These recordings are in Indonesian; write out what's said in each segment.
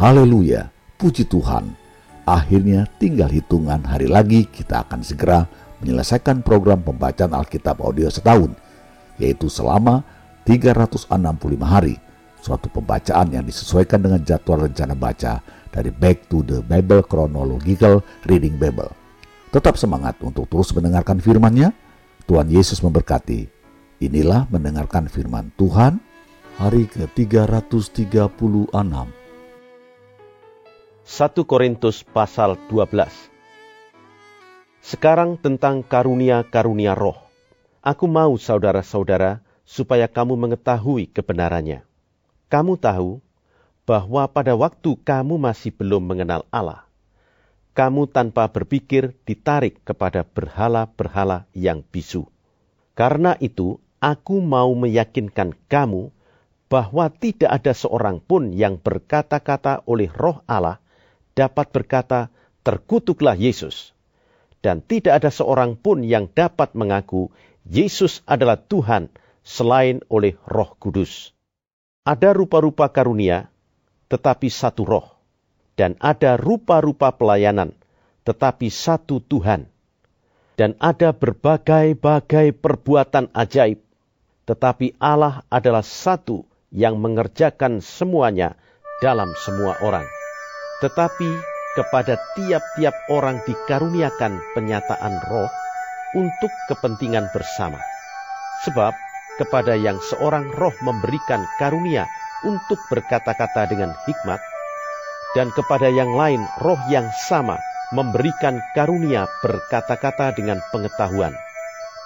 Haleluya, puji Tuhan. Akhirnya tinggal hitungan hari lagi kita akan segera menyelesaikan program pembacaan Alkitab audio setahun, yaitu selama 365 hari, suatu pembacaan yang disesuaikan dengan jadwal rencana baca dari Back to the Bible Chronological Reading Bible. Tetap semangat untuk terus mendengarkan firman-Nya. Tuhan Yesus memberkati. Inilah mendengarkan firman Tuhan hari ke-336. 1 Korintus pasal 12 Sekarang tentang karunia-karunia roh. Aku mau saudara-saudara supaya kamu mengetahui kebenarannya. Kamu tahu bahwa pada waktu kamu masih belum mengenal Allah, kamu tanpa berpikir ditarik kepada berhala-berhala yang bisu. Karena itu, aku mau meyakinkan kamu bahwa tidak ada seorang pun yang berkata-kata oleh roh Allah dapat berkata, terkutuklah Yesus. Dan tidak ada seorang pun yang dapat mengaku Yesus adalah Tuhan selain oleh roh kudus. Ada rupa-rupa karunia, tetapi satu roh. Dan ada rupa-rupa pelayanan, tetapi satu Tuhan. Dan ada berbagai-bagai perbuatan ajaib, tetapi Allah adalah satu yang mengerjakan semuanya dalam semua orang tetapi kepada tiap-tiap orang dikaruniakan penyataan roh untuk kepentingan bersama. Sebab kepada yang seorang roh memberikan karunia untuk berkata-kata dengan hikmat, dan kepada yang lain roh yang sama memberikan karunia berkata-kata dengan pengetahuan.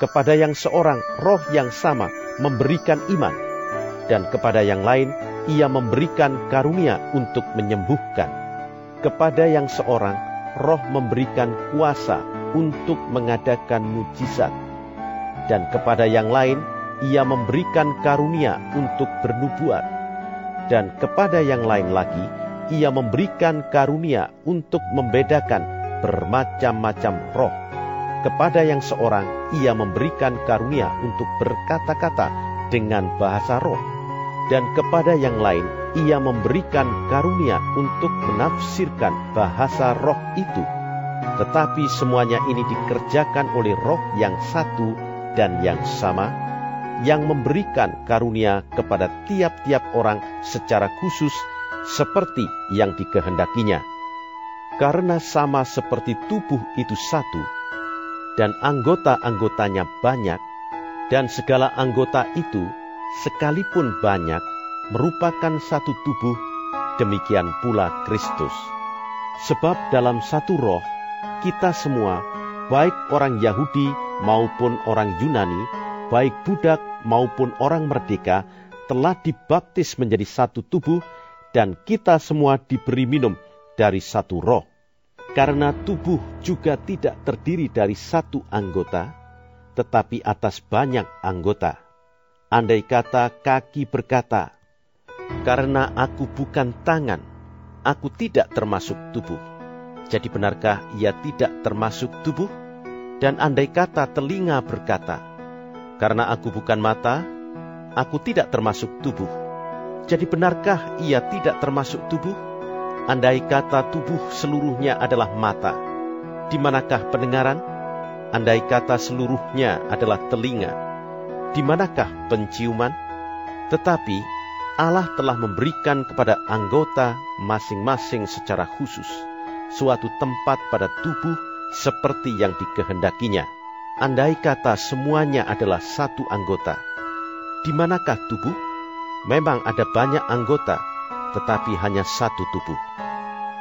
Kepada yang seorang roh yang sama memberikan iman, dan kepada yang lain ia memberikan karunia untuk menyembuhkan kepada yang seorang roh memberikan kuasa untuk mengadakan mujizat, dan kepada yang lain ia memberikan karunia untuk bernubuat, dan kepada yang lain lagi ia memberikan karunia untuk membedakan bermacam-macam roh. Kepada yang seorang ia memberikan karunia untuk berkata-kata dengan bahasa roh, dan kepada yang lain ia memberikan karunia untuk menafsirkan bahasa roh itu. Tetapi semuanya ini dikerjakan oleh roh yang satu dan yang sama, yang memberikan karunia kepada tiap-tiap orang secara khusus seperti yang dikehendakinya. Karena sama seperti tubuh itu satu, dan anggota-anggotanya banyak, dan segala anggota itu sekalipun banyak, merupakan satu tubuh, demikian pula Kristus. Sebab dalam satu roh, kita semua, baik orang Yahudi maupun orang Yunani, baik budak maupun orang merdeka, telah dibaptis menjadi satu tubuh, dan kita semua diberi minum dari satu roh. Karena tubuh juga tidak terdiri dari satu anggota, tetapi atas banyak anggota. Andai kata kaki berkata, karena aku bukan tangan, aku tidak termasuk tubuh. Jadi benarkah ia tidak termasuk tubuh? Dan andai kata telinga berkata, karena aku bukan mata, aku tidak termasuk tubuh. Jadi benarkah ia tidak termasuk tubuh? Andai kata tubuh seluruhnya adalah mata, di manakah pendengaran? Andai kata seluruhnya adalah telinga, di manakah penciuman? Tetapi Allah telah memberikan kepada anggota masing-masing secara khusus suatu tempat pada tubuh seperti yang dikehendakinya. Andai kata semuanya adalah satu anggota, di manakah tubuh? Memang ada banyak anggota, tetapi hanya satu tubuh.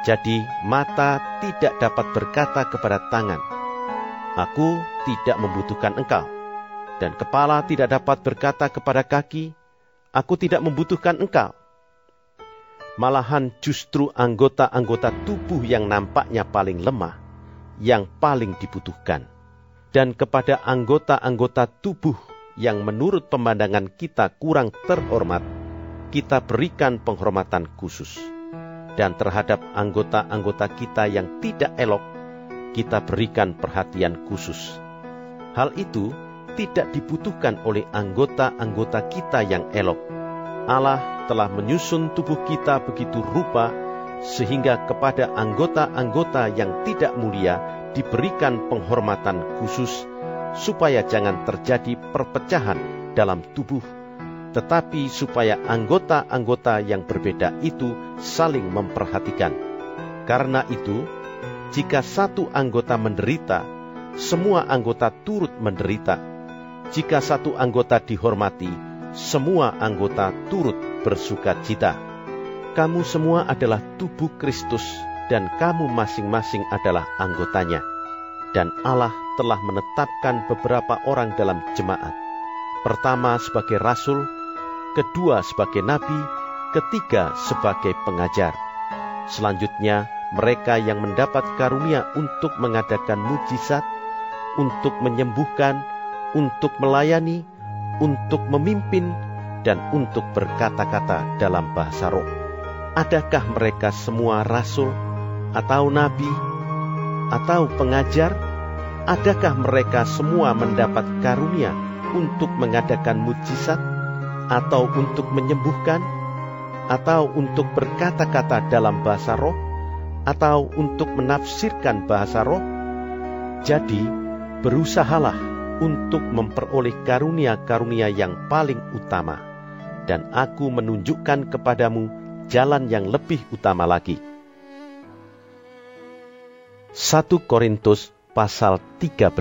Jadi mata tidak dapat berkata kepada tangan, Aku tidak membutuhkan engkau. Dan kepala tidak dapat berkata kepada kaki, Aku tidak membutuhkan engkau. Malahan justru anggota-anggota tubuh yang nampaknya paling lemah, yang paling dibutuhkan. Dan kepada anggota-anggota tubuh yang menurut pemandangan kita kurang terhormat, kita berikan penghormatan khusus. Dan terhadap anggota-anggota kita yang tidak elok, kita berikan perhatian khusus. Hal itu tidak dibutuhkan oleh anggota-anggota kita yang elok. Allah telah menyusun tubuh kita begitu rupa sehingga kepada anggota-anggota yang tidak mulia diberikan penghormatan khusus, supaya jangan terjadi perpecahan dalam tubuh, tetapi supaya anggota-anggota yang berbeda itu saling memperhatikan. Karena itu, jika satu anggota menderita, semua anggota turut menderita. Jika satu anggota dihormati, semua anggota turut bersuka cita. Kamu semua adalah tubuh Kristus, dan kamu masing-masing adalah anggotanya. Dan Allah telah menetapkan beberapa orang dalam jemaat. Pertama sebagai rasul, kedua sebagai nabi, ketiga sebagai pengajar. Selanjutnya, mereka yang mendapat karunia untuk mengadakan mujizat, untuk menyembuhkan, untuk melayani, untuk memimpin, dan untuk berkata-kata dalam bahasa roh. Adakah mereka semua rasul, atau nabi, atau pengajar? Adakah mereka semua mendapat karunia untuk mengadakan mujizat, atau untuk menyembuhkan, atau untuk berkata-kata dalam bahasa roh, atau untuk menafsirkan bahasa roh? Jadi, berusahalah untuk memperoleh karunia-karunia yang paling utama, dan aku menunjukkan kepadamu jalan yang lebih utama lagi. 1 Korintus pasal 13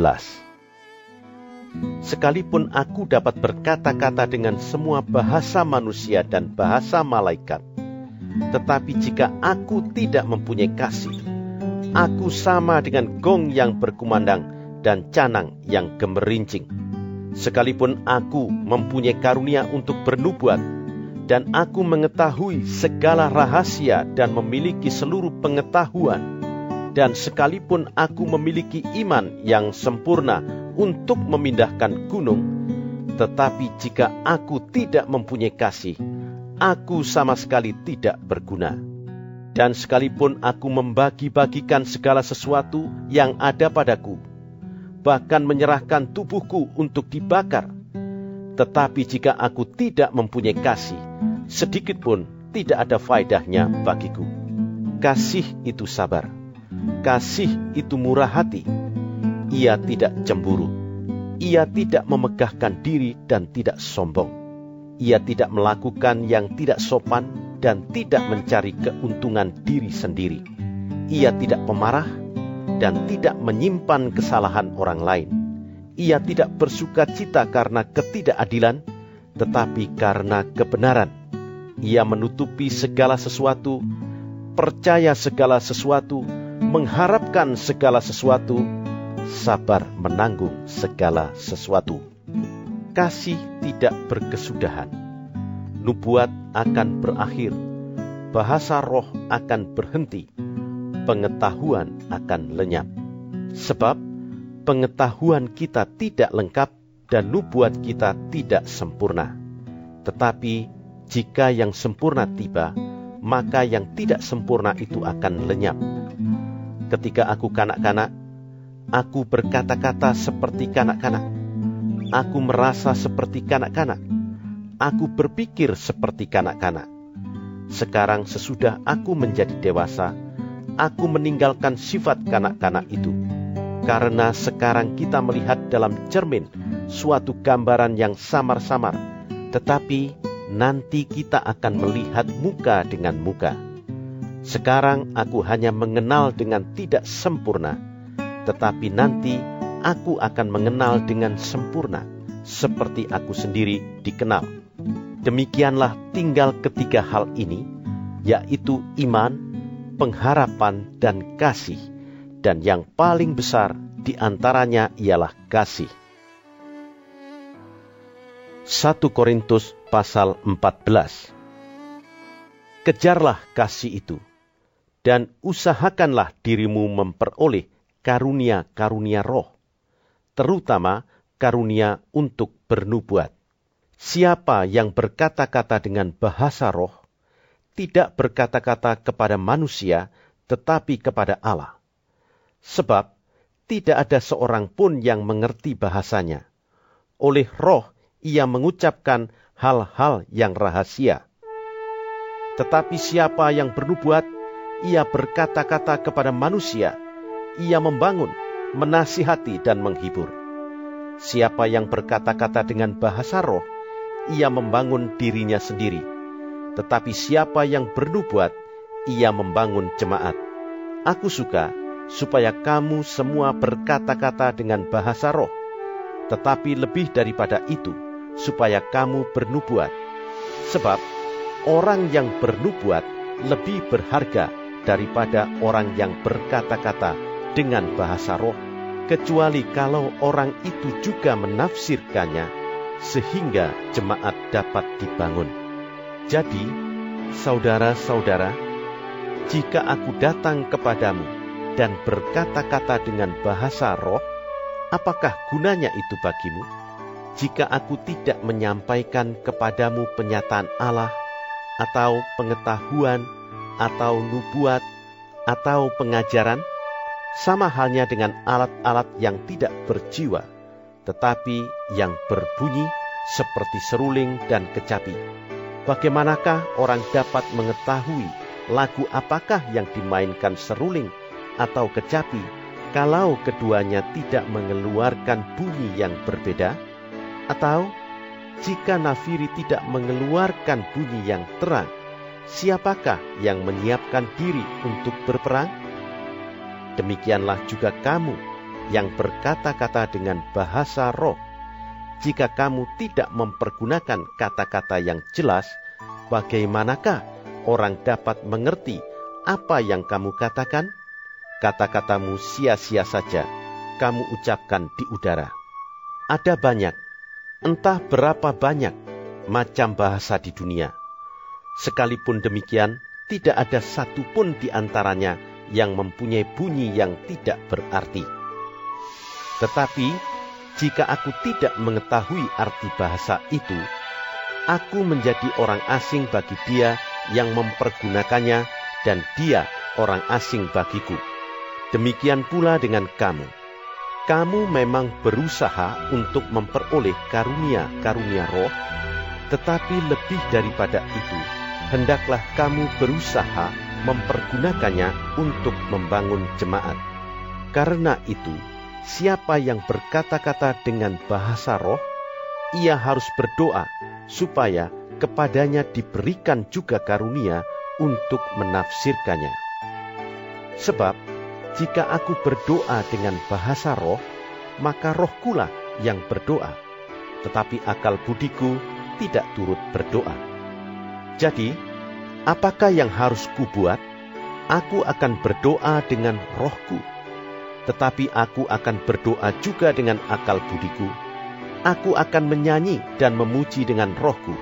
Sekalipun aku dapat berkata-kata dengan semua bahasa manusia dan bahasa malaikat, tetapi jika aku tidak mempunyai kasih, aku sama dengan gong yang berkumandang dan canang yang gemerincing. Sekalipun aku mempunyai karunia untuk bernubuat, dan aku mengetahui segala rahasia dan memiliki seluruh pengetahuan, dan sekalipun aku memiliki iman yang sempurna untuk memindahkan gunung, tetapi jika aku tidak mempunyai kasih, aku sama sekali tidak berguna. Dan sekalipun aku membagi-bagikan segala sesuatu yang ada padaku, bahkan menyerahkan tubuhku untuk dibakar. Tetapi jika aku tidak mempunyai kasih, sedikit pun tidak ada faedahnya bagiku. Kasih itu sabar, kasih itu murah hati. Ia tidak cemburu, ia tidak memegahkan diri dan tidak sombong. Ia tidak melakukan yang tidak sopan dan tidak mencari keuntungan diri sendiri. Ia tidak pemarah dan tidak menyimpan kesalahan orang lain. Ia tidak bersuka cita karena ketidakadilan, tetapi karena kebenaran. Ia menutupi segala sesuatu, percaya segala sesuatu, mengharapkan segala sesuatu, sabar menanggung segala sesuatu. Kasih tidak berkesudahan. Nubuat akan berakhir, bahasa roh akan berhenti pengetahuan akan lenyap. Sebab pengetahuan kita tidak lengkap dan nubuat kita tidak sempurna. Tetapi jika yang sempurna tiba, maka yang tidak sempurna itu akan lenyap. Ketika aku kanak-kanak, aku berkata-kata seperti kanak-kanak. Aku merasa seperti kanak-kanak. Aku berpikir seperti kanak-kanak. Sekarang sesudah aku menjadi dewasa, aku meninggalkan sifat kanak-kanak itu. Karena sekarang kita melihat dalam cermin suatu gambaran yang samar-samar, tetapi nanti kita akan melihat muka dengan muka. Sekarang aku hanya mengenal dengan tidak sempurna, tetapi nanti aku akan mengenal dengan sempurna, seperti aku sendiri dikenal. Demikianlah tinggal ketiga hal ini, yaitu iman, pengharapan, dan kasih, dan yang paling besar di antaranya ialah kasih. 1 Korintus pasal 14 Kejarlah kasih itu, dan usahakanlah dirimu memperoleh karunia-karunia roh, terutama karunia untuk bernubuat. Siapa yang berkata-kata dengan bahasa roh, tidak berkata-kata kepada manusia, tetapi kepada Allah. Sebab tidak ada seorang pun yang mengerti bahasanya. Oleh roh ia mengucapkan hal-hal yang rahasia. Tetapi siapa yang bernubuat, ia berkata-kata kepada manusia, ia membangun, menasihati, dan menghibur. Siapa yang berkata-kata dengan bahasa roh, ia membangun dirinya sendiri. Tetapi siapa yang bernubuat, ia membangun jemaat. Aku suka supaya kamu semua berkata-kata dengan bahasa roh, tetapi lebih daripada itu, supaya kamu bernubuat. Sebab orang yang bernubuat lebih berharga daripada orang yang berkata-kata dengan bahasa roh, kecuali kalau orang itu juga menafsirkannya, sehingga jemaat dapat dibangun. Jadi, saudara-saudara, jika aku datang kepadamu dan berkata-kata dengan bahasa roh, apakah gunanya itu bagimu? Jika aku tidak menyampaikan kepadamu penyataan Allah, atau pengetahuan, atau nubuat, atau pengajaran, sama halnya dengan alat-alat yang tidak berjiwa, tetapi yang berbunyi seperti seruling dan kecapi. Bagaimanakah orang dapat mengetahui lagu apakah yang dimainkan seruling atau kecapi kalau keduanya tidak mengeluarkan bunyi yang berbeda? Atau jika nafiri tidak mengeluarkan bunyi yang terang, siapakah yang menyiapkan diri untuk berperang? Demikianlah juga kamu yang berkata-kata dengan bahasa roh. Jika kamu tidak mempergunakan kata-kata yang jelas, bagaimanakah orang dapat mengerti apa yang kamu katakan? Kata-katamu sia-sia saja, kamu ucapkan di udara. Ada banyak, entah berapa banyak macam bahasa di dunia. Sekalipun demikian, tidak ada satupun di antaranya yang mempunyai bunyi yang tidak berarti. Tetapi, jika aku tidak mengetahui arti bahasa itu, aku menjadi orang asing bagi dia yang mempergunakannya, dan dia orang asing bagiku. Demikian pula dengan kamu. Kamu memang berusaha untuk memperoleh karunia-karunia roh, tetapi lebih daripada itu, hendaklah kamu berusaha mempergunakannya untuk membangun jemaat. Karena itu, siapa yang berkata-kata dengan bahasa roh, ia harus berdoa supaya kepadanya diberikan juga karunia untuk menafsirkannya. Sebab, jika aku berdoa dengan bahasa roh, maka rohkulah yang berdoa, tetapi akal budiku tidak turut berdoa. Jadi, Apakah yang harus kubuat? Aku akan berdoa dengan rohku, tetapi aku akan berdoa juga dengan akal budiku. Aku akan menyanyi dan memuji dengan rohku,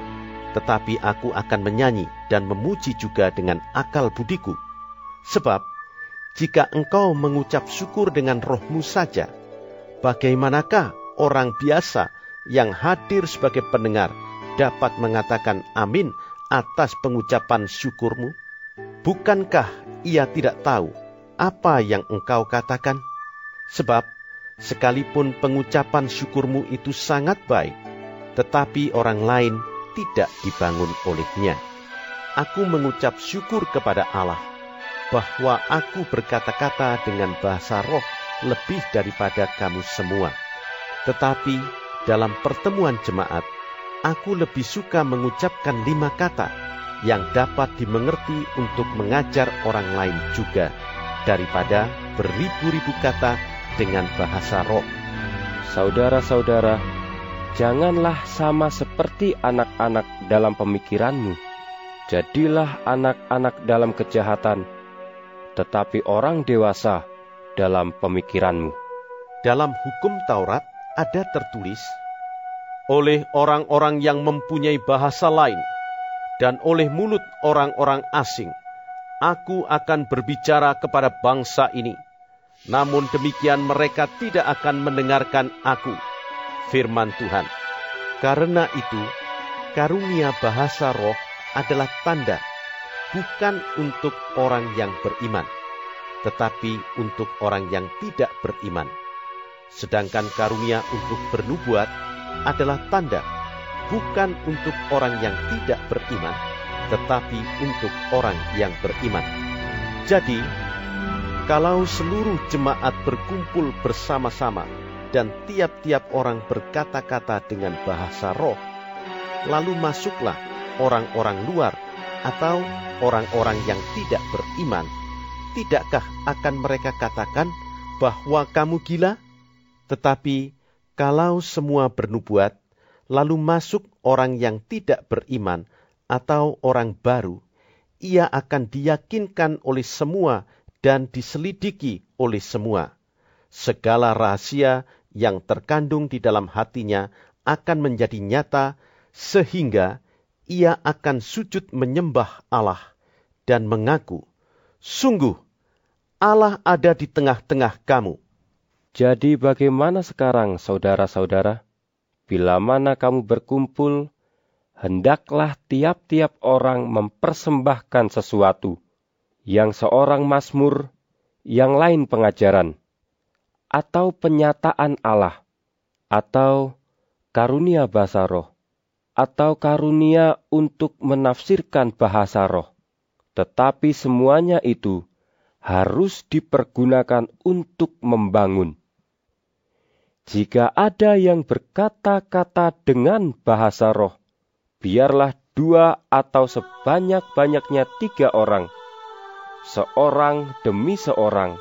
tetapi aku akan menyanyi dan memuji juga dengan akal budiku. Sebab, jika engkau mengucap syukur dengan rohmu saja, bagaimanakah orang biasa yang hadir sebagai pendengar dapat mengatakan amin atas pengucapan syukurmu? Bukankah ia tidak tahu apa yang engkau katakan? Sebab sekalipun pengucapan syukurmu itu sangat baik, tetapi orang lain tidak dibangun olehnya. Aku mengucap syukur kepada Allah bahwa aku berkata-kata dengan bahasa roh lebih daripada kamu semua. Tetapi dalam pertemuan jemaat, aku lebih suka mengucapkan lima kata yang dapat dimengerti untuk mengajar orang lain juga, daripada beribu-ribu kata dengan bahasa roh. Saudara-saudara, janganlah sama seperti anak-anak dalam pemikiranmu. Jadilah anak-anak dalam kejahatan, tetapi orang dewasa dalam pemikiranmu. Dalam hukum Taurat ada tertulis, oleh orang-orang yang mempunyai bahasa lain dan oleh mulut orang-orang asing. Aku akan berbicara kepada bangsa ini, namun demikian mereka tidak akan mendengarkan aku, firman Tuhan. Karena itu, karunia bahasa roh adalah tanda, bukan untuk orang yang beriman, tetapi untuk orang yang tidak beriman. Sedangkan karunia untuk bernubuat adalah tanda bukan untuk orang yang tidak beriman, tetapi untuk orang yang beriman. Jadi, kalau seluruh jemaat berkumpul bersama-sama dan tiap-tiap orang berkata-kata dengan bahasa roh, lalu masuklah orang-orang luar atau orang-orang yang tidak beriman, tidakkah akan mereka katakan bahwa kamu gila? Tetapi kalau semua bernubuat, lalu masuk orang yang tidak beriman atau orang baru, ia akan diyakinkan oleh semua dan diselidiki oleh semua. Segala rahasia yang terkandung di dalam hatinya akan menjadi nyata, sehingga ia akan sujud menyembah Allah dan mengaku, "Sungguh, Allah ada di tengah-tengah kamu." Jadi, bagaimana sekarang, saudara-saudara? Bila mana kamu berkumpul, hendaklah tiap-tiap orang mempersembahkan sesuatu, yang seorang mazmur, yang lain pengajaran, atau penyataan Allah, atau karunia bahasa roh, atau karunia untuk menafsirkan bahasa roh. Tetapi semuanya itu harus dipergunakan untuk membangun. Jika ada yang berkata-kata dengan bahasa roh, biarlah dua atau sebanyak-banyaknya tiga orang, seorang demi seorang,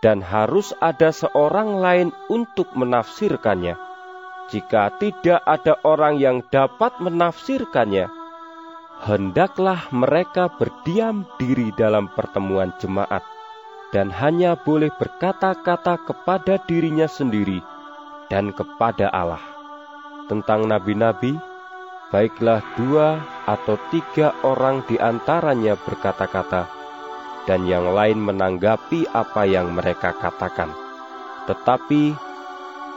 dan harus ada seorang lain untuk menafsirkannya. Jika tidak ada orang yang dapat menafsirkannya, hendaklah mereka berdiam diri dalam pertemuan jemaat dan hanya boleh berkata-kata kepada dirinya sendiri dan kepada Allah. Tentang nabi-nabi, baiklah dua atau tiga orang di antaranya berkata-kata, dan yang lain menanggapi apa yang mereka katakan. Tetapi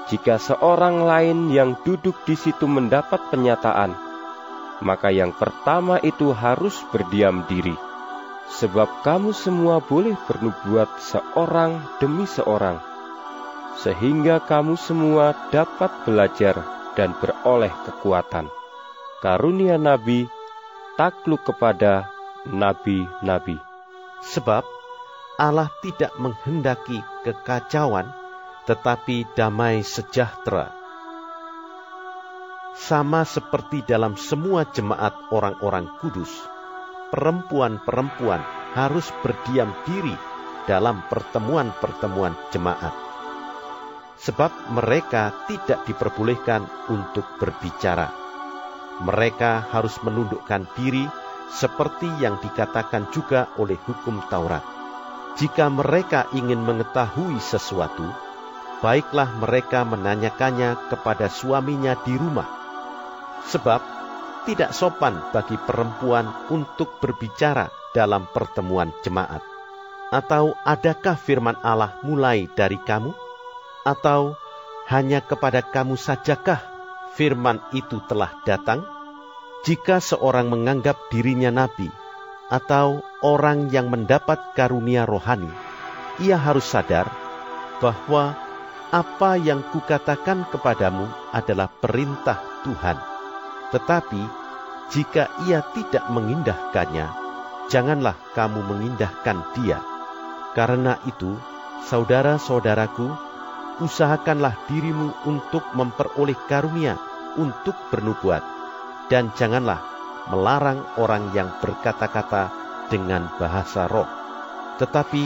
jika seorang lain yang duduk di situ mendapat penyataan, maka yang pertama itu harus berdiam diri, sebab kamu semua boleh bernubuat seorang demi seorang, sehingga kamu semua dapat belajar dan beroleh kekuatan. Karunia Nabi takluk kepada nabi-nabi. Sebab Allah tidak menghendaki kekacauan, tetapi damai sejahtera. Sama seperti dalam semua jemaat orang-orang kudus, perempuan-perempuan harus berdiam diri dalam pertemuan-pertemuan jemaat. Sebab mereka tidak diperbolehkan untuk berbicara. Mereka harus menundukkan diri seperti yang dikatakan juga oleh hukum Taurat. Jika mereka ingin mengetahui sesuatu, baiklah mereka menanyakannya kepada suaminya di rumah. Sebab tidak sopan bagi perempuan untuk berbicara dalam pertemuan jemaat. Atau adakah firman Allah mulai dari kamu? Atau hanya kepada kamu sajakah firman itu telah datang? Jika seorang menganggap dirinya nabi atau orang yang mendapat karunia rohani, ia harus sadar bahwa apa yang kukatakan kepadamu adalah perintah Tuhan. Tetapi jika ia tidak mengindahkannya, janganlah kamu mengindahkan dia. Karena itu, saudara-saudaraku, usahakanlah dirimu untuk memperoleh karunia untuk bernubuat dan janganlah melarang orang yang berkata-kata dengan bahasa roh. Tetapi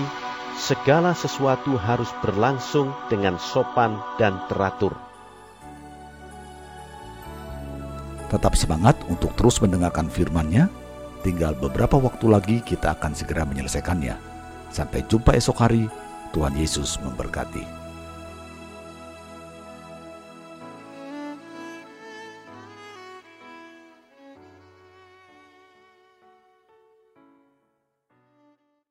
segala sesuatu harus berlangsung dengan sopan dan teratur. Tetap semangat untuk terus mendengarkan firman-Nya. Tinggal beberapa waktu lagi kita akan segera menyelesaikannya. Sampai jumpa esok hari. Tuhan Yesus memberkati.